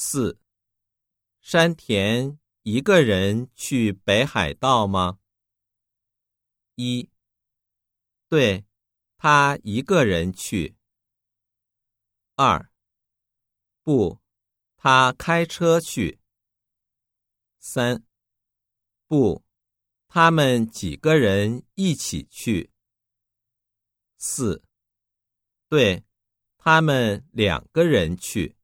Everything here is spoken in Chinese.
四。山田一个人去北海道吗？一。对他一个人去。二。不他开车去。三。不他们几个人一起去。四。对他们两个人去。